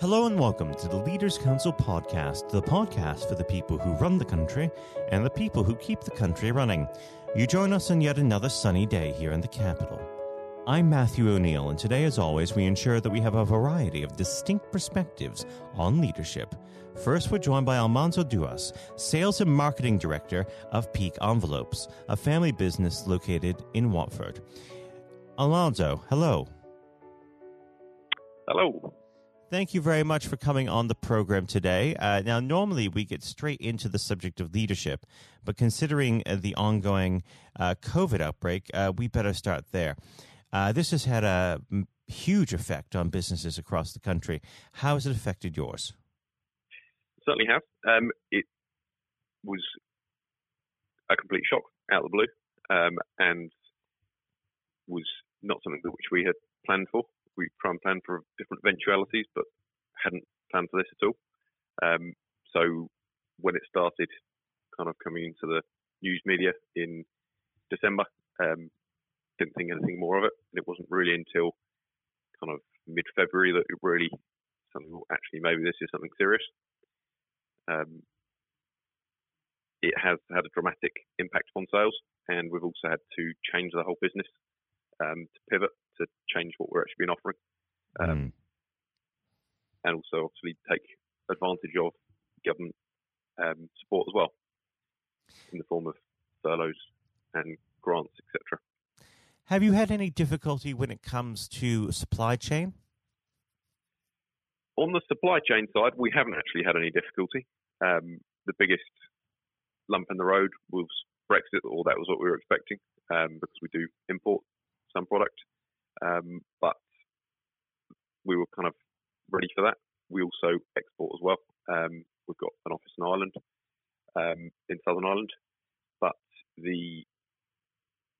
Hello and welcome to the Leaders Council podcast, the podcast for the people who run the country and the people who keep the country running. You join us on yet another sunny day here in the capital. I'm Matthew O'Neill, and today, as always, we ensure that we have a variety of distinct perspectives on leadership. First, we're joined by Almanzo Doouss, Sales and Marketing Director of Peak Envelopes, a family business located in Watford. Alonso, hello. Hello. Thank you very much for coming on the program today. Uh, now, normally we get straight into the subject of leadership, but considering uh, the ongoing uh, COVID outbreak, uh, we better start there. Uh, this has had a huge effect on businesses across the country. How has it affected yours? Certainly have. Um, it was a complete shock out of the blue, um, and was not something which we had planned for we try and plan for different eventualities, but hadn't planned for this at all. Um, so when it started kind of coming into the news media in December, um, didn't think anything more of it. And it wasn't really until kind of mid February that it really something actually maybe this is something serious. Um, it has had a dramatic impact on sales, and we've also had to change the whole business um, to pivot to change what we're actually been offering, um, mm. and also obviously take advantage of government um, support as well in the form of furloughs and grants, etc. Have you had any difficulty when it comes to supply chain? On the supply chain side, we haven't actually had any difficulty. Um, the biggest lump in the road was Brexit, or that was what we were expecting, um, because we do import some product. Um, but we were kind of ready for that. We also export as well. Um, we've got an office in Ireland, um, in Southern Ireland, but the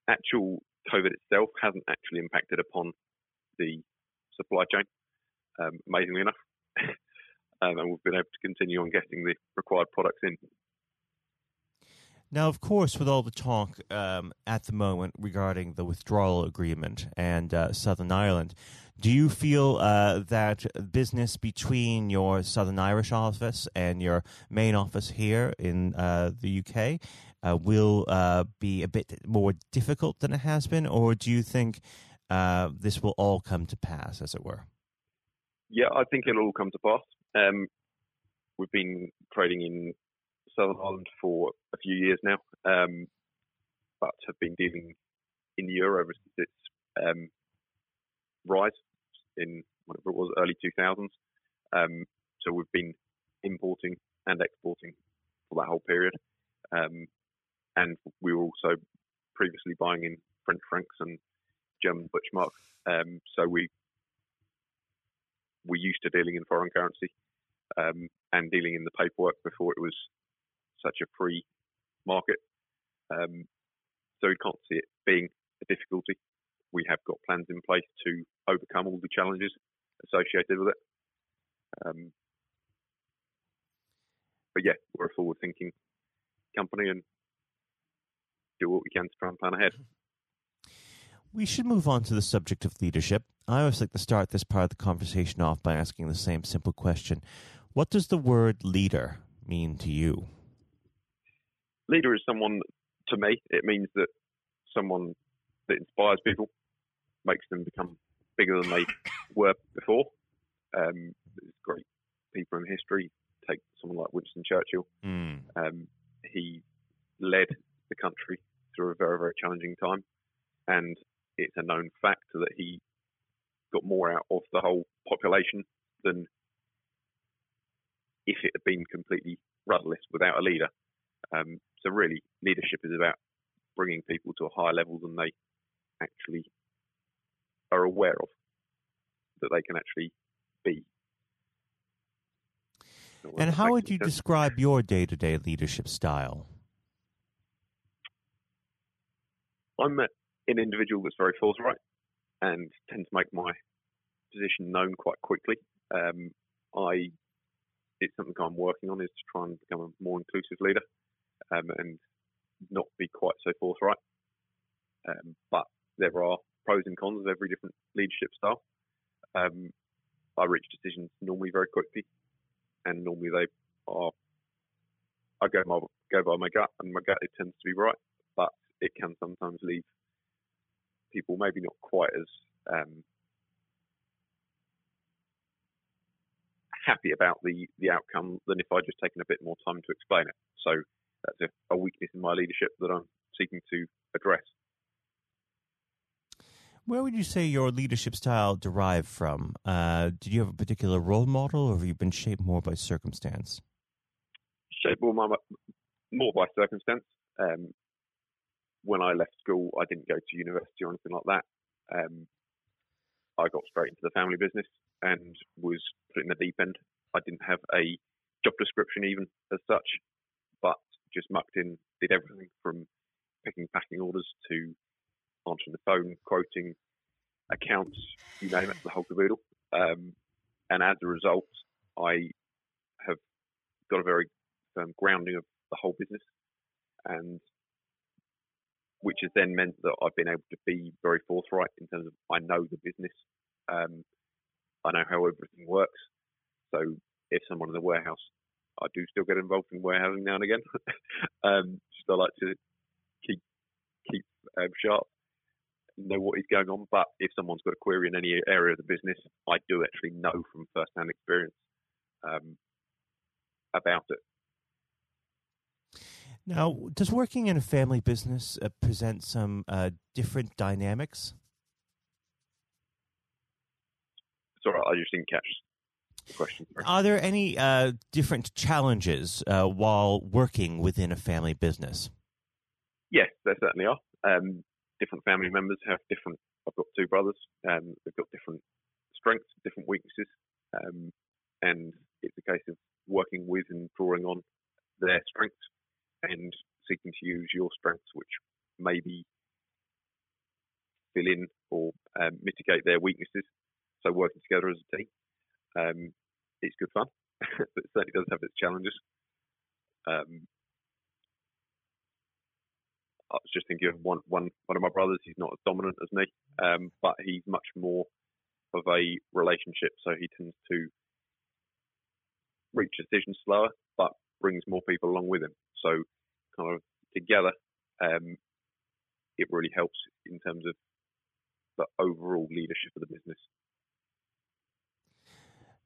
actual COVID itself hasn't actually impacted upon the supply chain, um, amazingly enough. Um, and we've been able to continue on getting the required products in. Now, of course, with all the talk um, at the moment regarding the withdrawal agreement and uh, Southern Ireland, do you feel uh, that business between your Southern Irish office and your main office here in uh, the UK uh, will uh, be a bit more difficult than it has been, or do you think uh, this will all come to pass, as it were? Yeah, I think it'll all come to pass. Um, we've been trading in Southern Ireland for a few years now, um, but have been dealing in the euro since its um, rise in whatever it was, early 2000s. Um, so we've been importing and exporting for that whole period. Um, and we were also previously buying in French francs and German Deutschmark. Um, so we we're used to dealing in foreign currency um, and dealing in the paperwork before it was such a free market. Um, so we can't see it being a difficulty. We have got plans in place to overcome all the challenges associated with it. Um, but yeah, we're a forward-thinking company and do what we can to try and plan ahead. We should move on to the subject of leadership. I always like to start this part of the conversation off by asking the same simple question What does the word leader mean to you? Leader is someone to me. It means that someone that inspires people, makes them become bigger than they were before. Um, there's great people in history. Take someone like Winston Churchill. Mm. Um, he led the country through a very, very challenging time, and it's a known fact that he got more out of the whole population than if it had been completely rudderless without a leader. Um, so really, leadership is about bringing people to a higher level than they actually are aware of that they can actually be. And how would you sense. describe your day-to-day leadership style? I'm an individual that's very forthright and tend to make my position known quite quickly. Um, I it's something I'm working on is to try and become a more inclusive leader um, and not be quite so forthright. Um, but there are pros and cons of every different leadership style. Um, I reach decisions normally very quickly, and normally they are. I go my go by my gut, and my gut it tends to be right, but it can sometimes leave people maybe not quite as um, happy about the the outcome than if I'd just taken a bit more time to explain it. So that's a, a weakness in my leadership that I'm seeking to address. Where would you say your leadership style derived from? Uh, did you have a particular role model, or have you been shaped more by circumstance? Shaped more, more by circumstance. Um, when I left school, I didn't go to university or anything like that. Um, I got straight into the family business and was put in the deep end. I didn't have a job description even as such, just mucked in, did everything from picking packing orders to answering the phone, quoting accounts, you name it, the whole caboodle. Um, and as a result, I have got a very firm grounding of the whole business, and which has then meant that I've been able to be very forthright in terms of I know the business, um, I know how everything works. So if someone in the warehouse, I do still get involved in warehousing now and again. um, just I like to keep keep um, sharp know what is going on. But if someone's got a query in any area of the business, I do actually know from first-hand experience um, about it. Now, does working in a family business uh, present some uh, different dynamics? Sorry, I just didn't catch the question. Are there any uh, different challenges uh, while working within a family business? Yes, there certainly are. Um, different family members have different. I've got two brothers, um, they've got different strengths, different weaknesses, um, and it's a case of working with and drawing on their strengths and seeking to use your strengths, which maybe fill in or um, mitigate their weaknesses. So working together as a team, um, it's good fun, but certainly does have its challenges. Um, I was just thinking of one, one, one of my brothers. He's not as dominant as me, um, but he's much more of a relationship. So he tends to reach decisions slower, but brings more people along with him. So kind of together, um, it really helps in terms of the overall leadership of the business.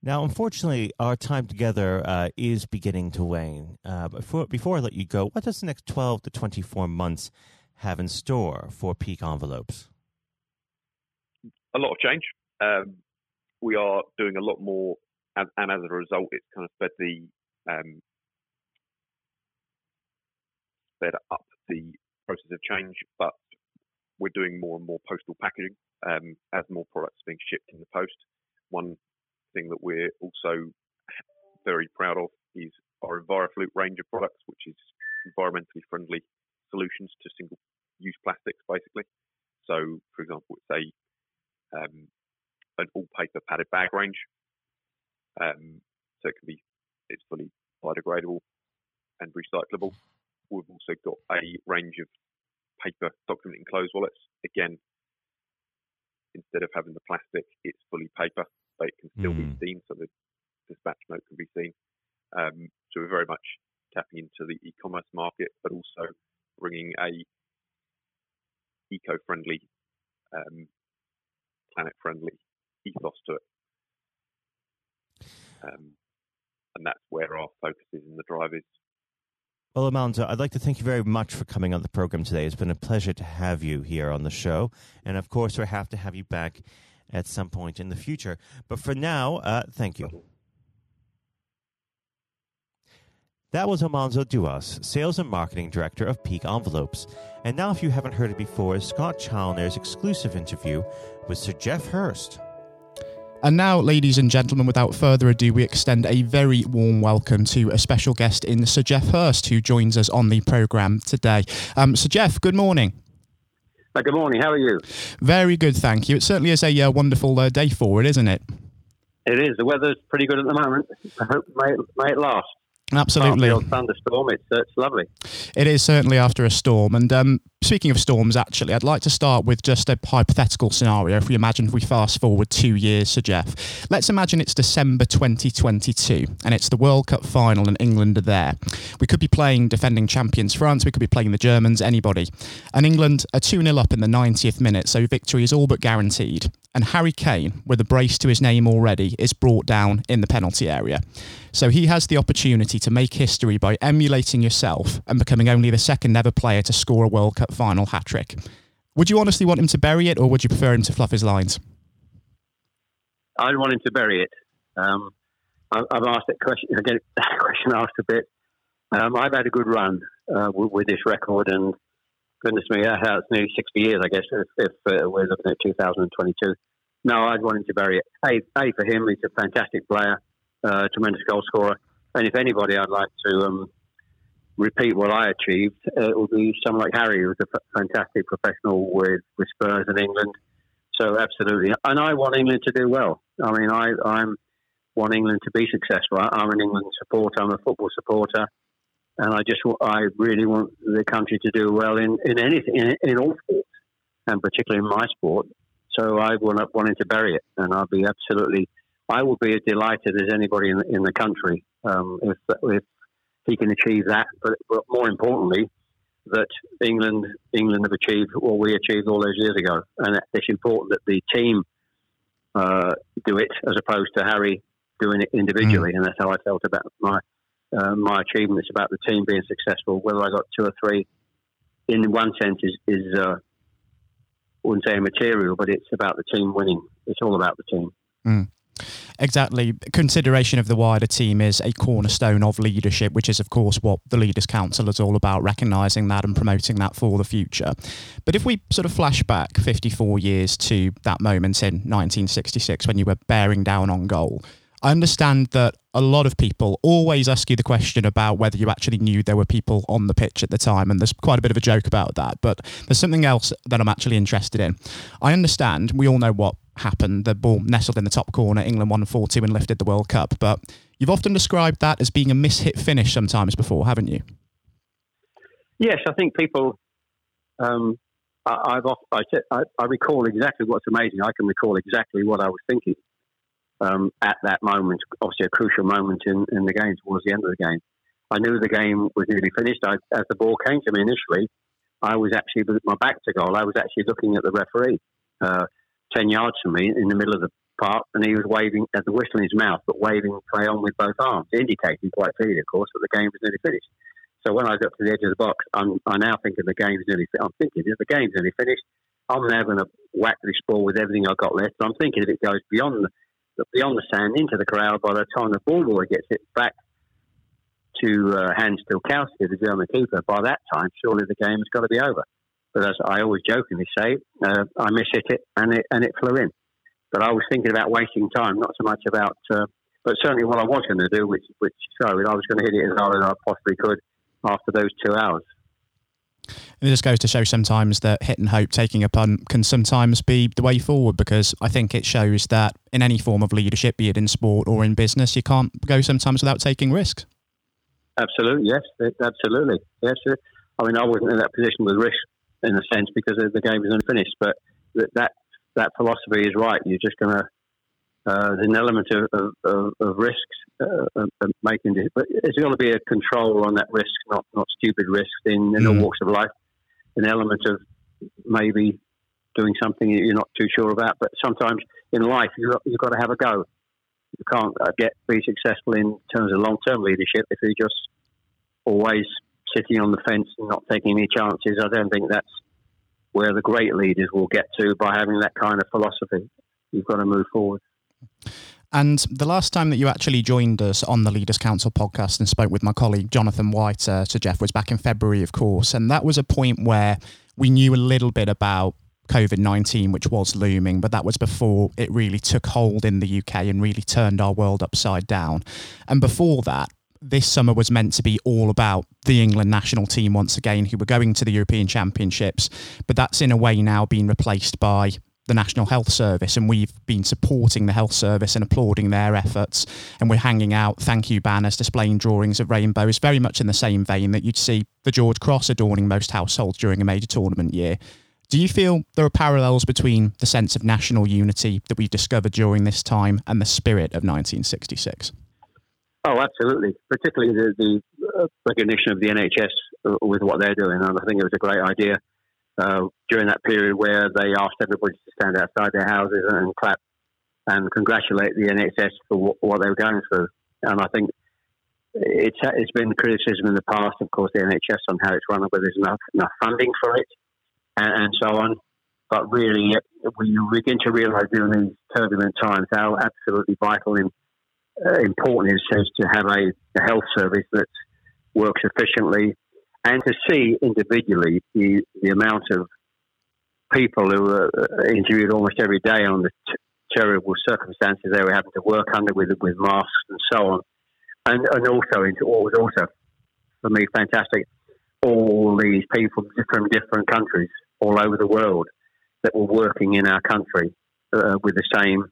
Now, unfortunately, our time together uh, is beginning to wane. Uh, before, before I let you go, what does the next 12 to 24 months have in store for Peak Envelopes? A lot of change. Um, we are doing a lot more, and, and, as a result, it's kind of sped the um, sped up the process of change. But we're doing more and more postal packaging um, as more products are being shipped in the post. One thing that we're also very proud of is our EnviroFlute range of products, which is environmentally friendly solutions to single use plastics, basically. So, for example, it's a um, an all paper padded bag range. Um, so it can be it's fully biodegradable and recyclable. We've also got a range of paper document enclosed wallets. Again, instead of having the plastic, it's fully paper but it can still mm. be hmm. seen, so the dispatch note can be seen. Um, so we're very much tapping into the e-commerce market, but also bringing a eco-friendly, um, planet-friendly ethos to it. Um, and that's where our focus is and the drive is. Well, Almanzo, I'd like to thank you very much for coming on the program today. It's been a pleasure to have you here on the show. And of course, we have to have you back at some point in the future. But for now, uh, thank you. That was Almanzo Doouss, Sales and Marketing Director of Peak Envelopes. And now, if you haven't heard it before, is Scott Challoner's exclusive interview with Sir Geoff Hurst. And now, ladies and gentlemen, without further ado, we extend a very warm welcome to a special guest in Sir Geoff Hurst, who joins us on the programme today. Um, Sir Geoff, good morning. Good morning. How are you? Very good, thank you. It certainly is a uh, wonderful uh, day for it, isn't it? It is. The weather's pretty good at the moment. I hope may it, may it last. Absolutely. Thunderstorm, it's, uh, it's lovely. It is certainly after a storm. And um, speaking of storms, actually, I'd like to start with just a hypothetical scenario. If we imagine if we fast forward two years, Sir Geoff, let's imagine it's December 2022 and it's the World Cup final and England are there. We could be playing defending champions France, we could be playing the Germans, anybody. And England are 2 0 up in the 90th minute, so victory is all but guaranteed and Harry Kane, with a brace to his name already, is brought down in the penalty area. So he has the opportunity to make history by emulating yourself and becoming only the second ever player to score a World Cup final hat trick. Would you honestly want him to bury it, or would you prefer him to fluff his lines? I'd want him to bury it. Um, I've asked that question again. Question asked a bit. Um, I've had a good run uh, with, with, this record, and goodness me, that's nearly 60 years, I guess, if, if uh, we're looking at 2022. No, I'd want him to bury it. A, a for him, he's a fantastic player, uh, tremendous goal scorer. And if anybody I'd like to um, repeat what I achieved, uh, it would be someone like Harry, who was a fantastic professional with, with Spurs in England. So absolutely, and I want England to do well. I mean, I I'm want England to be successful. I, I'm an England supporter. I'm a football supporter and I just I really want the country to do well in in anything in, in all sports, and particularly in my sport. So I will not wanting to bury it, and I'll be absolutely. I will be as delighted as anybody in, in the country um, if if he can achieve that. But, but more importantly, that England England have achieved what we achieved all those years ago, and it's important that the team uh, do it as opposed to Harry doing it individually, mm. and that's how I felt about my uh, my achievement. It's about the team being successful. Whether I got two or three, in one sense, is, is uh, wouldn't say immaterial, but it's about the team winning. It's all about the team. Mm. Exactly. Consideration of the wider team is a cornerstone of leadership, which is, of course, what the Leaders' Council is all about, recognising that and promoting that for the future. But if we sort of flash back 54 years to that moment in 1966 when you were bearing down on goal, I understand that a lot of people always ask you the question about whether you actually knew there were people on the pitch at the time, and there's quite a bit of a joke about that. But there's something else that I'm actually interested in. I understand, we all know what happened. The ball nestled in the top corner, England won 4 2 and lifted the World Cup. But you've often described that as being a mishit finish sometimes before, haven't you? Yes, I think people. Um, I, have I, I, I recall exactly what's amazing. I can recall exactly what I was thinking um, at that moment, obviously a crucial moment in, in the game towards the end of the game. I knew the game was nearly finished. I, as the ball came to me initially, I was actually with my back to goal. I was actually looking at the referee, uh, ten yards from me, in the middle of the park, and he was waving at the whistle in his mouth, but waving play on with both arms, indicating quite clearly, of course, that the game was nearly finished. So when I got to the edge of the box, I'm I now thinking the game's nearly. I'm thinking if the game's nearly finished, I'm now going to whack this ball with everything I've got left. I'm thinking if it goes beyond beyond the sand into the corral. by the time the ball boy gets it back to uh, Hans Tilkowski, the German keeper. By that time, surely the game has got to be over. But as I always jokingly say, uh, I mishit it and it and it flew in. But I was thinking about wasting time, not so much about. Uh, but certainly, what I was going to do, which which showed, I was going to hit it as hard as I possibly could after those two hours. And it just goes to show sometimes that hit and hope, taking a punt, can sometimes be the way forward because I think it shows that in any form of leadership, be it in sport or in business, you can't go sometimes without taking risks. Absolutely, yes, absolutely, yes. I mean, I wasn't in that position with risk in a sense because the game was unfinished, but that that philosophy is right. You're just going to there's an element of, of, of risks uh, of making it, but there's got to be a control on that risk, not not stupid risks in, in mm. all walks of life. An element of maybe doing something you're not too sure about, but sometimes in life you've got, you've got to have a go. You can't uh, get be successful in terms of long term leadership if you're just always sitting on the fence and not taking any chances. I don't think that's where the great leaders will get to by having that kind of philosophy. You've got to move forward. And the last time that you actually joined us on the Leaders Council podcast and spoke with my colleague Jonathan White, uh, Sir Geoff, was back in February, of course. And that was a point where we knew a little bit about COVID 19, which was looming, but that was before it really took hold in the UK and really turned our world upside down. And before that, this summer was meant to be all about the England national team once again, who were going to the European Championships. But that's in a way now being replaced by the National Health Service, and we've been supporting the health service and applauding their efforts. And we're hanging out thank you banners, displaying drawings of rainbows, very much in the same vein that you'd see the George Cross adorning most households during a major tournament year. Do you feel there are parallels between the sense of national unity that we've discovered during this time and the spirit of 1966? Oh, absolutely. Particularly the, the recognition of the NHS uh, with what they're doing. And I think it was a great idea during that period where they asked everybody to stand outside their houses and clap and congratulate the NHS for what, what they were going through. And I think it's it's been criticism in the past, of course, the NHS on how it's run, whether there's enough enough funding for it, and, and so on. But really, when you begin to realise during these turbulent times how absolutely vital and uh, important it is to have a, a health service that works efficiently, and to see individually the, the amount of people who are uh, interviewed almost every day on the t- terrible circumstances they were having to work under with with masks and so on, and and also into what was also for me fantastic, all these people from different countries all over the world that were working in our country uh, with the same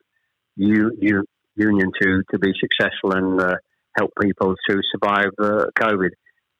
union to to be successful and uh, help people to survive uh, COVID.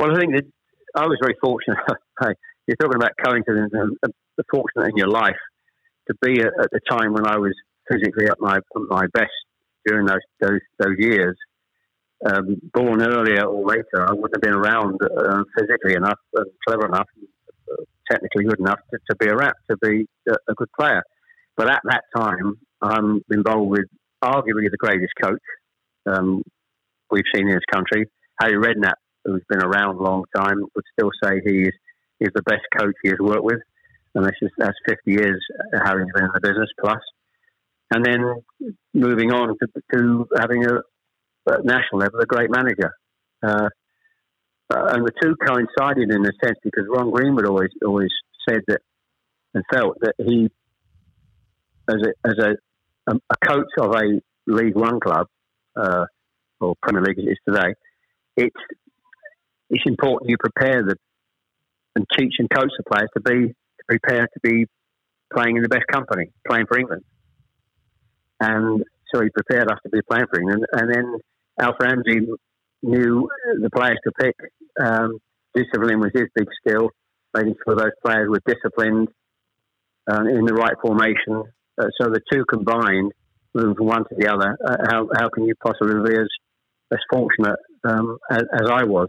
Well, I think that I was very fortunate. You're talking about coincidence and fortunate in your life to be at, the time when I was physically at my at my best during those those, those years. Um, born earlier or later, I wouldn't have been around uh, physically enough and clever enough, uh, technically good enough to, to be a rap, to be a, a, good player. But at that time, I'm involved with arguably the greatest coach um, we've seen in this country, Harry Redknapp, who's been around a long time, would still say he is, is the best coach he has worked with. And this is, that's 50 years having been in the business plus. And then moving on to, to having a, at national level, a great manager. Uh, uh, and the two coincided in a sense because Ron Greenwood always always said that and felt that he, as a as a, a coach of a League One club uh, or Premier League as it is today, it's it's important you prepare them and teach and coach the players to be to prepare to be playing in the best company, playing for England. And so he prepared us to be playing for England. And then Alf Ramsey knew the players to pick. Um, discipline was his big skill, making sure those players were disciplined uh, in the right formation. Uh, so the two combined, moving from one to the other, uh, how, how can you possibly be as, as fortunate um, as, as I was?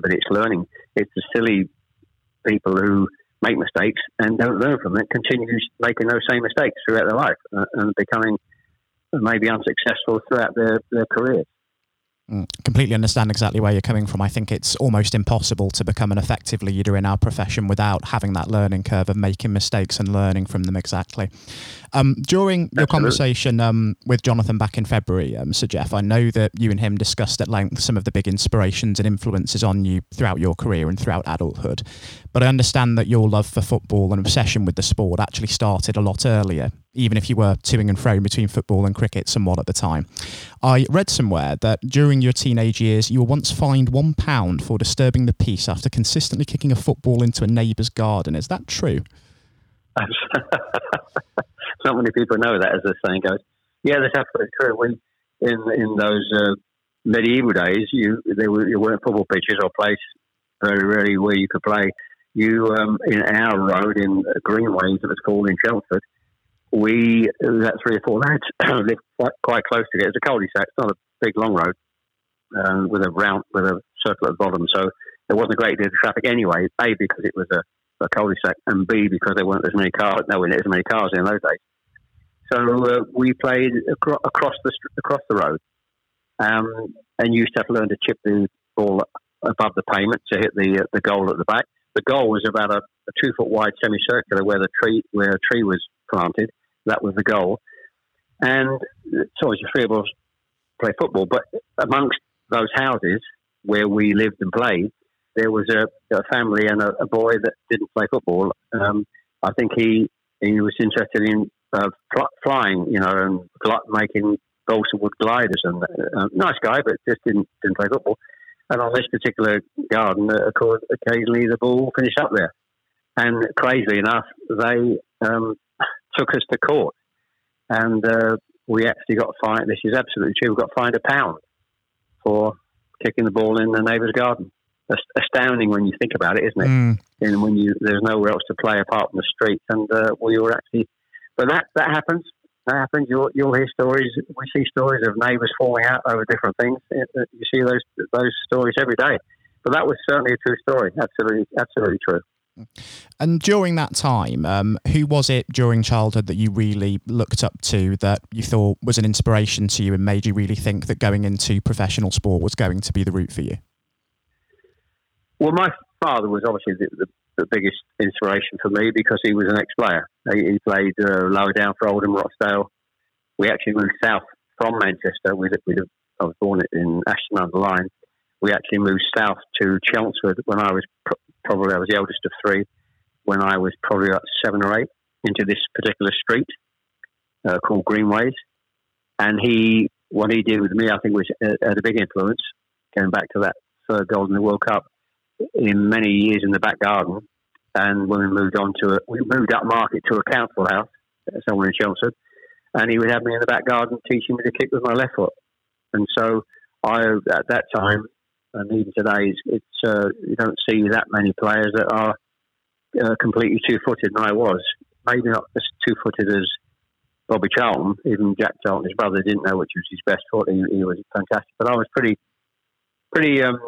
but it's learning. It's the silly people who make mistakes and don't learn from it, continues making those same mistakes throughout their life uh, and becoming maybe unsuccessful throughout their, their careers. Completely understand exactly where you're coming from. I think it's almost impossible to become an effective leader in our profession without having that learning curve of making mistakes and learning from them exactly. Um, during your conversation um, with Jonathan back in February, um, Sir Geoff, I know that you and him discussed at length some of the big inspirations and influences on you throughout your career and throughout adulthood. But I understand that your love for football and obsession with the sport actually started a lot earlier even if you were toing and fro between football and cricket somewhat at the time. I read somewhere that during your teenage years, you were once fined one pound for disturbing the peace after consistently kicking a football into a neighbour's garden. Is that true? Not many people know that, as the saying goes. Yeah, that's absolutely true. We in in those uh, medieval days, you there were you weren't football pitches or place very rarely where you could play. You um, in our road in Greenways, it was called in Chelmsford we that three or four lads lived quite, quite close to it. It's a cul-de-sac. It's not a big long road um, with a round with a circle at the bottom, so there wasn't a great deal of traffic anyway. A because it was a, a cul-de-sac, and B because there weren't as many cars. No, there as many cars in those days. So uh, we played acro- across the across the road, um, and used to have to learn to chip the ball above the pavement to hit the uh, the goal at the back. The goal was about a, a two foot wide semicircular where the tree where a tree was planted, that was the goal. And so as three of us play football, but amongst those houses where we lived and played, there was a, a family and a, a, boy that didn't play football. Um, I think he he was interested in uh, flying, you know, and making balsa wood gliders. And uh, nice guy, but just didn't didn't play football. And on this particular garden, uh, occasionally the ball finished up there. And crazily enough, they um, took us to court, and uh, we actually got fined. This is absolutely true. We got fined a pound for kicking the ball in the neighbour's garden. That's astounding when you think about it, isn't it? Mm. And when you there's nowhere else to play apart from the street, and uh, we were actually, but that that happens. That happens. You'll you'll hear stories. We see stories of neighbours falling out over different things. You see those those stories every day. But that was certainly a true story. Absolutely, absolutely true. And during that time, um, who was it during childhood that you really looked up to that you thought was an inspiration to you and made you really think that going into professional sport was going to be the route for you? Well, my father was obviously the, the, the biggest inspiration for me because he was an ex-player. He, he played uh, lower down for Oldham Rochdale. We actually moved south from Manchester. We, we, I was born in Ashton under Lyne. We actually moved south to Chelmsford when I was probably I was the eldest of three when I was probably about seven or eight into this particular street uh, called Greenways. And he, what he did with me, I think was uh, had a big influence. Going back to that third goal in the World Cup, in many years in the back garden, and when we moved on to it, we moved up market to a council house somewhere in Chelmsford, and he would have me in the back garden teaching me to kick with my left foot. And so I, at that time, and even today, it's, uh, you don't see that many players that are uh, completely two-footed, and I was maybe not as two-footed as Bobby Charlton. Even Jack Charlton, his brother, didn't know which was his best foot. He, he was fantastic, but I was pretty, pretty um,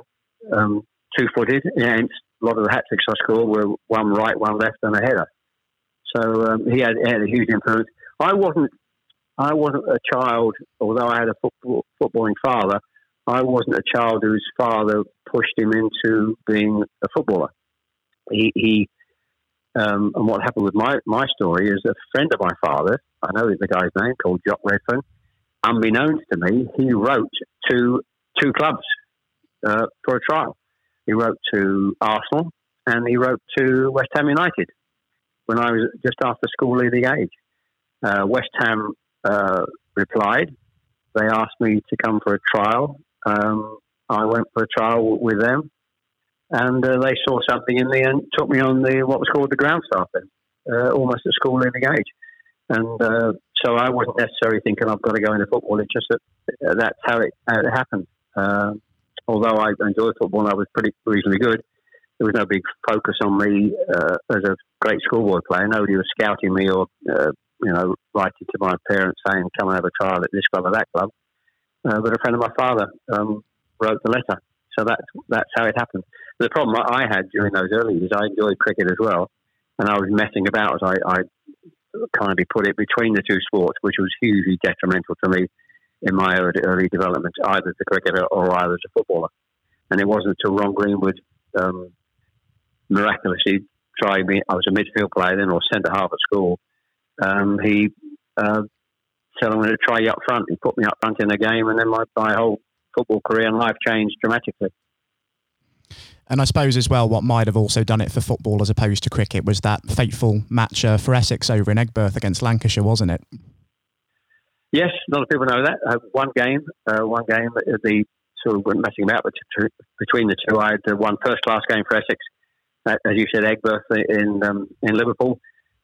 um, two-footed. And a lot of the hat tricks I scored were one right, one left, and a header. So um, he, had, he had a huge influence. I wasn't I wasn't a child, although I had a football, footballing father. I wasn't a child whose father pushed him into being a footballer. He, he um, and what happened with my, my story is a friend of my father, I know the guy's name, called Jock Redfern, unbeknownst to me, he wrote to two clubs uh, for a trial. He wrote to Arsenal and he wrote to West Ham United when I was just after school leaving age. Uh, West Ham uh, replied. They asked me to come for a trial. Um, I went for a trial with them, and uh, they saw something in me and took me on the what was called the ground staff then, uh, almost at school leaving age. And uh, so I wasn't necessarily thinking I've got to go into football. It's just that uh, that's how it, how it happened. Uh, although I enjoyed football and I was pretty reasonably good, there was no big focus on me uh, as a great schoolboy player. Nobody was scouting me or you know, writing to my parents saying, come and have a trial at this club or that club. Uh, but a friend of my father um, wrote the letter. So that's, that's how it happened. The problem I had during those early years, I enjoyed cricket as well. And I was messing about, as I, I kindly put it, between the two sports, which was hugely detrimental to me in my early, early development, either as a cricketer or either as a footballer. And it wasn't until Ron Greenwood um, miraculously tried me. I was a midfield player then, or centre half at school, um, he uh, said, I'm to try you up front. He put me up front in the game, and then my, my whole football career and life changed dramatically. And I suppose as well, what might have also done it for football as opposed to cricket was that fateful match uh, for Essex over in Aigburth against Lancashire, wasn't it? Yes, a lot of people know that. Uh, one game, uh, one game, the sort of went messing about between the two. I had uh, one first class game for Essex, uh, as you said, Aigburth in um, in Liverpool,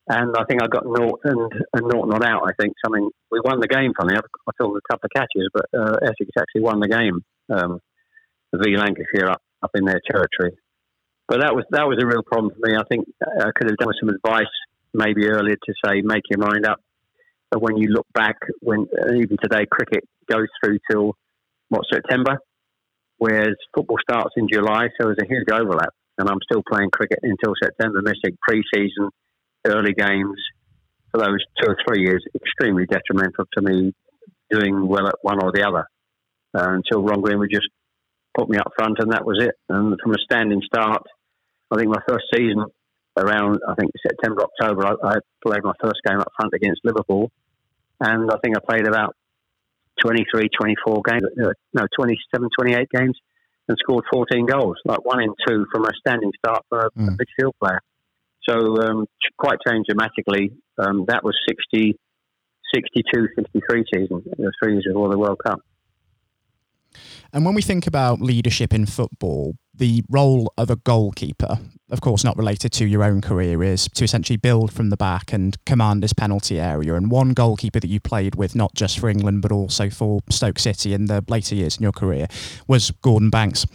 and I think I got naught and, and naught not out. I think something we won the game. Funny, I took a couple of catches, but uh, Essex actually won the game. Um, v Lancashire up up in their territory, but that was that was a real problem for me. I think I could have done some advice maybe earlier to say make your mind up. But when you look back, when uh, even today cricket goes through till what September, whereas football starts in July, so there's a huge overlap. And I'm still playing cricket until September, missing pre-season early games for those two or three years extremely detrimental to me doing well at one or the other uh, until Ron Greenwood just put me up front and that was it. And from a standing start, I think my first season around, I think September, October, I, I played my first game up front against Liverpool. And I think I played about 23, 24 games, uh, no, 27, 28 games and scored 14 goals, like one in two from a standing start for a, mm. a midfield player. So um, quite changed dramatically. Um, that was 60, 62, 63 season, the three years before the World Cup. And when we think about leadership in football, the role of a goalkeeper, of course, not related to your own career, is to essentially build from the back and command this penalty area. And one goalkeeper that you played with, not just for England, but also for Stoke City in the later years in your career, was Gordon Banks.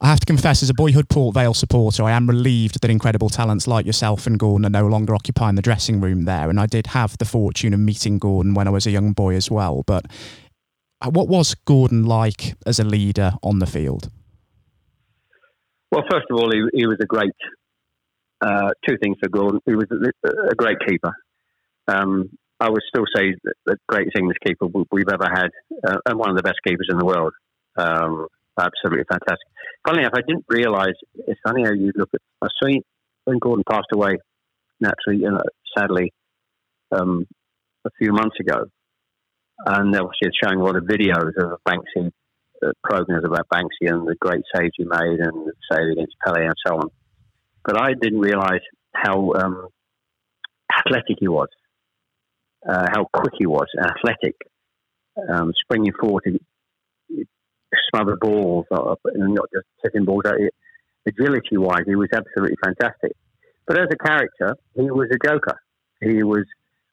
I have to confess, as a boyhood Port Vale supporter, I am relieved that incredible talents like yourself and Gordon are no longer occupying the dressing room there. And I did have the fortune of meeting Gordon when I was a young boy as well. But uh, what was Gordon like as a leader on the field? Well, first of all, he, he was a great. Uh, two things for Gordon. He was a, great keeper. Um, I would still say the greatest English keeper we've ever had, uh, and one of the best keepers in the world. Um, absolutely fantastic. Funny enough, I didn't realise. It's funny how you look at. I seen when Gordon passed away, naturally, you know, sadly, um, a few months ago, and obviously it's showing a lot of videos of Banksy uh, programs about Banksy and the great saves he made and the save against Pele and so on. But I didn't realise how um, athletic he was, uh, how quick he was, athletic, um, springing forward to smother balls, and not just hitting balls. Agility-wise, he was absolutely fantastic. But as a character, he was a joker. He was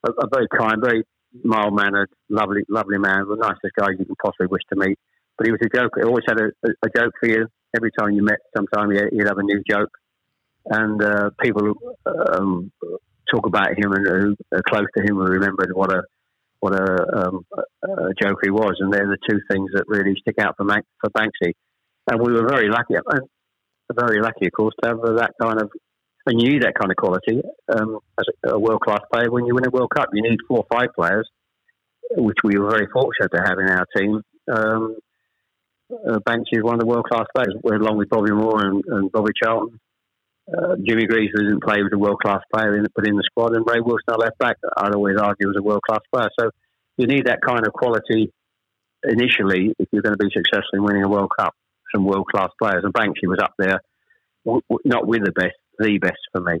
a, a very kind, very mild mannered, lovely, lovely man, the nicest guy you can possibly wish to meet. But he was a joker. He always had a, a, a joke for you. Every time you met, sometime he'd have a new joke. And uh, people um, talk about him and who are close to him and remember what a what a, um, a joker he was. And they're the two things that really stick out for, for Banksy. And we were very lucky, very lucky, of course, to have that kind of and you need that kind of quality um, as a, a world class player when you win a World Cup. You need four or five players, which we were very fortunate to have in our team. Um, uh, Banksy is one of the world class players, along with Bobby Moore and, and Bobby Charlton. Uh, Jimmy Greaves didn't play with a world class player in, put in the squad, and Ray Wilson, our left back, I'd always argue was a world class player. So you need that kind of quality initially if you're going to be successful in winning a World Cup. Some world class players, and Banksy was up there, w- w- not with the best, the best for me.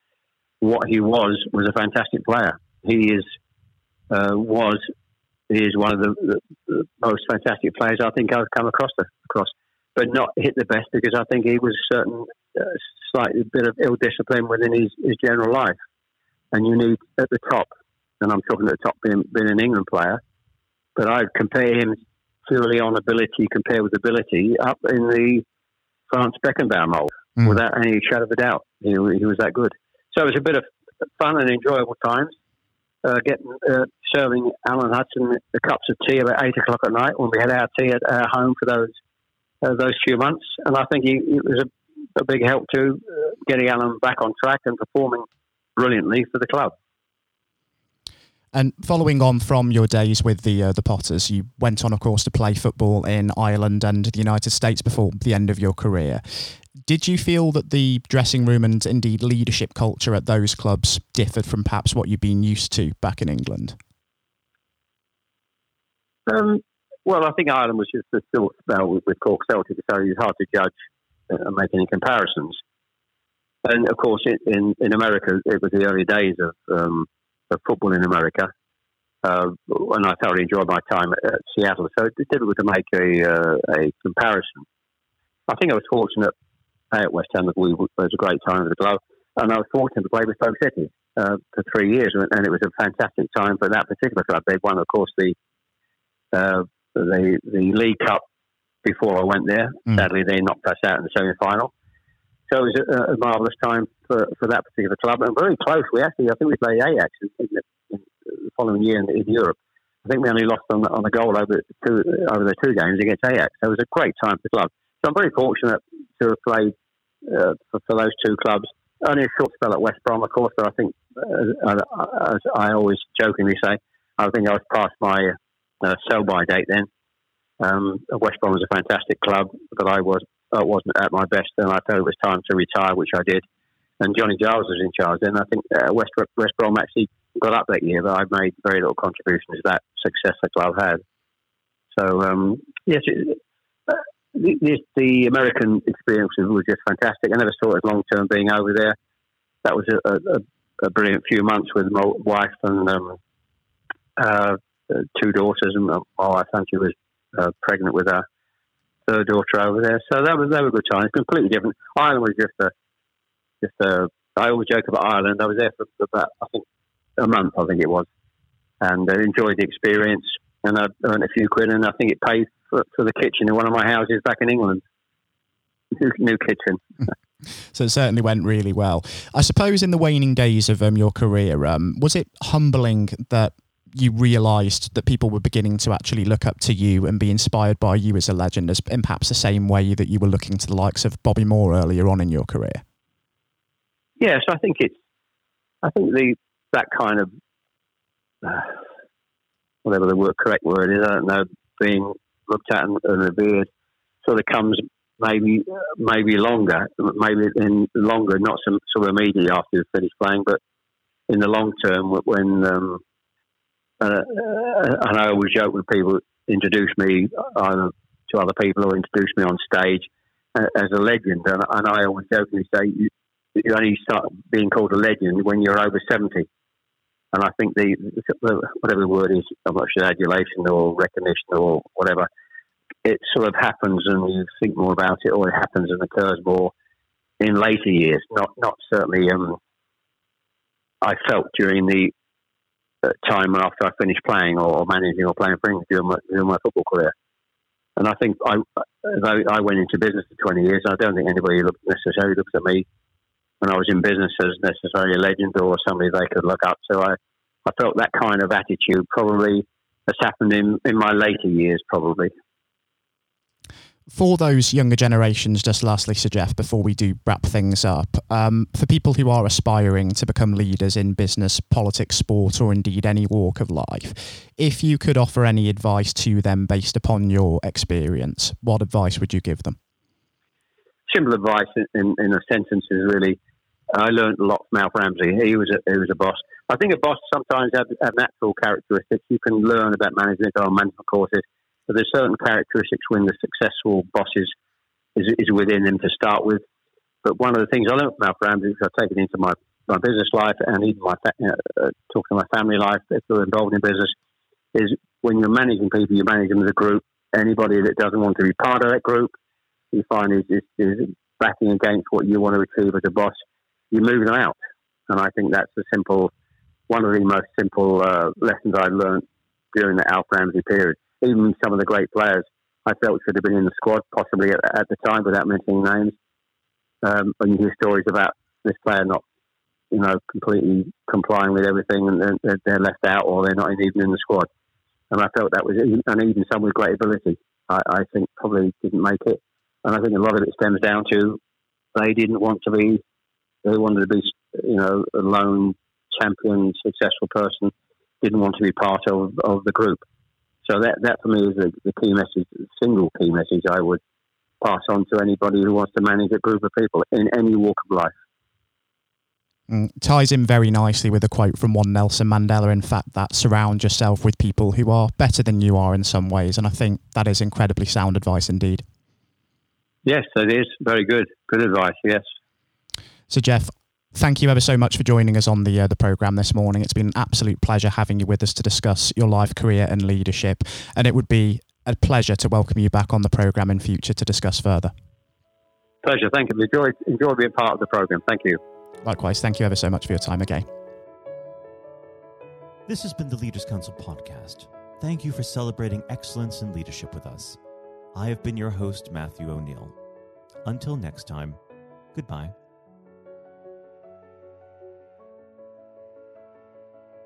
what he was was a fantastic player. He is uh, was he is one of the, the, the, most fantastic players I think I've come across the, across, but not hit the best because I think he was a certain uh, slightly bit of ill discipline within his, his general life, and you need at the top, and I'm talking at the top being, being an England player, but I'd compare him purely on ability compared with ability up in the Franz Beckenbauer mold mm. without any shadow of a doubt. He, he was that good. So it was a bit of fun and enjoyable times. Uh, getting uh, serving Alan Hudson the cups of tea about eight o'clock at night when we had our tea at our home for those uh, those few months, and I think he, it was a, a, big help to uh, getting Alan back on track and performing brilliantly for the club. And following on from your days with the uh, the Potters, you went on, of course, to play football in Ireland and the United States before the end of your career. Did you feel that the dressing room and indeed leadership culture at those clubs differed from perhaps what you'd been used to back in England? Um, well, I think Ireland was just a short spell with, with Cork Celtic, so it's hard to judge and make any comparisons. And of course, in, in America, it was the early days of um, of football in America. Uh, and I thoroughly enjoyed my time at, at Seattle. So it's difficult to make a, uh, a comparison. I think I was fortunate at West Ham. We, it was a great time with the club. And I was fortunate to play with Stoke City uh, for three years. And it was a fantastic time for that particular club. They won, of course, the, uh, the, the League Cup before I went there. Mm. Sadly, they knocked us out in the semi final. So it was a, a marvellous time for, for that particular club, and very close. We actually, I think we played Ajax in, in, the, in the, following year in, in, Europe. I think we only lost on, on the goal over two over the two games against Ajax. So it was a great time for the club. So I'm very fortunate to have played uh, for, for, those two clubs. Only a short spell at West Brom, of course, but I think uh, as I always jokingly say, I think I was past my uh, sell by date then. Um, West Brom was a fantastic club, but I was I wasn't at my best, and I thought it was time to retire, which I did. And Johnny Giles was in charge then. I think uh, West West Brom actually got up that year, but I made very little contribution to that success the club had. So um, yes, it, the, the, American experience was just fantastic. I never saw it as long term being over there. That was a, a, a, brilliant few months with my wife and um, uh, two daughters, and my wife, and she was uh, pregnant with her third daughter over there. So that was was a good time. It's completely different. Ireland was just a just a. I always joke about Ireland. I was there for about I think a month. I think it was, and I enjoyed the experience. And I earned a few quid, and I think it paid for, for the kitchen in one of my houses back in England. New, new kitchen. so it certainly went really well. I suppose in the waning days of um, your career, um, was it humbling that you realised that people were beginning to actually look up to you and be inspired by you as a legend, as in perhaps the same way that you were looking to the likes of Bobby Moore earlier on in your career? Yes, I think it's. I think the that kind of uh, whatever the word, correct word is, I don't know, being looked at and, and revered, sort of comes maybe maybe longer, maybe in longer, not of immediately after you finish playing, but in the long term when um, uh, uh, and I always joke when people introduce me either to other people or introduce me on stage uh, as a legend. And, and I always jokingly say you, you, only start being called a legend when you're over 70. And I think the, whatever the word is, I'm not sure adulation or recognition or whatever, it sort of happens and you think more about it, or it happens and occurs more in later years. Not not certainly. Um, I felt during the time after I finished playing or, managing or playing for England during my, during my football career. And I think I, I went into business for 20 years. I don't think anybody necessarily looks at me when I was in business as necessarily a legend or somebody they could look up to. I, I felt that kind of attitude probably has happened in, in my later years, probably for those younger generations, just lastly, Sir Geoff, before we do wrap things up, um, for people who are aspiring to become leaders in business, politics, sport, or indeed any walk of life, if you could offer any advice to them based upon your experience, what advice would you give them? Simple advice in, in a sentence is really I learned a lot from Alf Ramsey. He was a, he was a boss. I think a boss sometimes have, have natural characteristics. You can learn about management on management courses but there's certain characteristics when the successful bosses is, is within them to start with. But one of the things I learned from Alf Ramsey, which I've taken into my, my business life and even my uh, talking to my family life, if they're involved in business, is when you're managing people, you manage them as a group. Anybody that doesn't want to be part of that group, you find is, is, is backing against what you want to achieve as a boss, you move them out. And I think that's the simple, one of the most simple uh, lessons I learned during the Alf Ramsey period even some of the great players I felt should have been in the squad, possibly at, at the time, without mentioning names. Um, when you hear stories about this player not, you know, completely complying with everything, and they're, they're left out, or they're not even in the squad. And I felt that was, and even some with great ability, I, I think probably didn't make it. And I think a lot of it stems down to they didn't want to be, they wanted to be, you know, a lone champion, successful person, didn't want to be part of, of the group. So that, that for me is the, the key message, the single key message I would pass on to anybody who wants to manage a group of people in any walk of life. Mm, ties in very nicely with a quote from one Nelson Mandela, in fact, that surround yourself with people who are better than you are in some ways. And I think that is incredibly sound advice indeed. Yes, it is. Very good. Good advice, yes. So, Geoff, Thank you ever so much for joining us on the uh, the program this morning. It's been an absolute pleasure having you with us to discuss your life, career, and leadership. And it would be a pleasure to welcome you back on the program in future to discuss further. Pleasure. Thank you. Enjoy enjoy being part of the program. Thank you. Likewise. Thank you ever so much for your time again. This has been the Leaders Council podcast. Thank you for celebrating excellence in leadership with us. I have been your host, Matthew O'Neill. Until next time, goodbye.